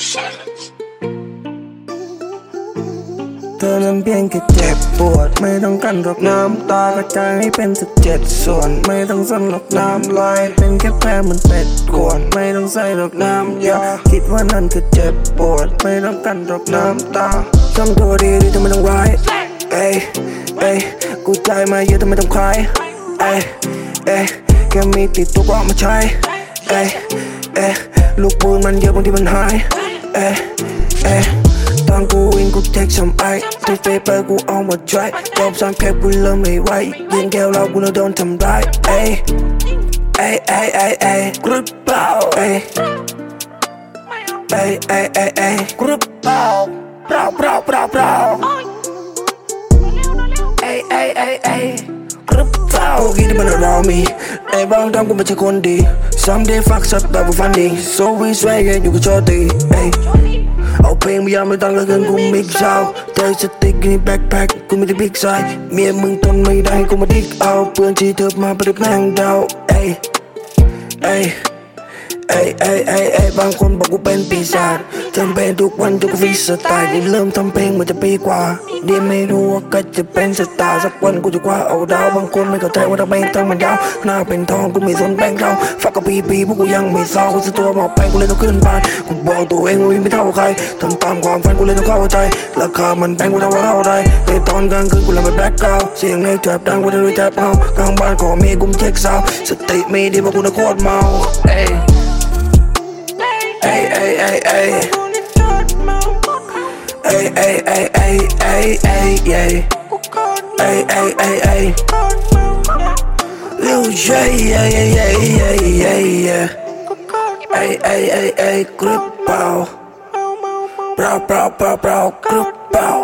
เธอนั้นเพียงแค่เจ็บปวด ไม่ต้องกันรอกน้ำตากระจายให้เป็นสิบเจ็ดส่วน ไม่ต้องสั่นรอกน้ำลายเป็นแค่แผลเหมือนเป็ดกวนไม่ต้องใส่หรอกน้ำยาคิดว่านั่นคือเจ็บปวด ไม่ต้องกันรอกน้ำตาทำตัวดีดีทำไมต้องร้ายเอ้ยเอ้ยกูใจมาเยอะทำไมต้องคลายเอ้ยเอ้ยแค่มีติดตัวก็เอามาใช้เอ้ยเอ้ยลูกปืนมันเยอะบางทีมันหาย เอ้ยเอ้ยตอนกูวินกูเทค some ไอที่เฟเปอร์กูเอามาใช้จบสร้างเพลกูเริ่มไม่ไหวยิงแก้ว เฝ้ายเอ้ยเอ้ยเอ้ยเอ้ยเอ้ยกรึบเปล่าเอ้ยเอ้ยเอ้ยเอ้ยเอ้ยกรึบเปล่าเปล่าเปล่าเปล่าเปล่าเอ้ยเอ้ยเอ้ยเอ้ยกรึบเปล่าพวกนี้ที่มันรอมีไอ้บางทำกูไม่ใช่คนดี someday fuck up แบบกูฟันดี so we swag อยู่กับโชตีเอ้เอาเพลงไม่ยอมไม่ต้องแล้วกันกูมิกซ์เอาเธอสติ๊กในแบ็คแพ็คกูไม่ได้บิ๊กไซส์เมียมึงทนไม่ได้กูมาดิกเอาเปื้อนที่เธอมาประดับแมงดาวเอ้ยเอ้ย เอ้ยเอ้ยเอ้ยเอ้ยบางคนบอกกูเป็นปีศาจทำเพลงทุกวันจนกูฟรีสไตล์นี่เริ่มทำเพลงมาจะปีกว่าเดี๋ยวไม่รู้ว่าก็จะเป็นสตาร์สักวันกูจะคว้าเอาดาวบางคนไม่เข้าใจว่าทำไมต้องมันยาวหน้าเป็นทองกูไม่สนแบงค์เราฟักกับปีปีพวกกูยังไม่เศร้ากูจะตัวหมอกแป้งกูเลยต้องขึ้นบ้านกูบอกตัวเองว่าไม่เท่าใครทำตามความฝันกูเลยต้องเข้าใจราคามันแพงกูทำว่าเท่าไรในตอนกลางคืนกูเลยไปแบล็คกราวเสียงในแทบดังกูจะรู้แทบเมากลางบ้านขอมีกุมเช็คซาวสติไม่ดีเพราะกูน่ะโคตรเมาเอ้ย Ay, ay, ay, ay. Ay, ay, ay, ay, ay, ay, ay. Ay, ay. Lil J, ay, ay, ay, ay, ay, ay. Ay, ay, ay, ay, grip bow. Brow, brow, brow, brow, grip bow.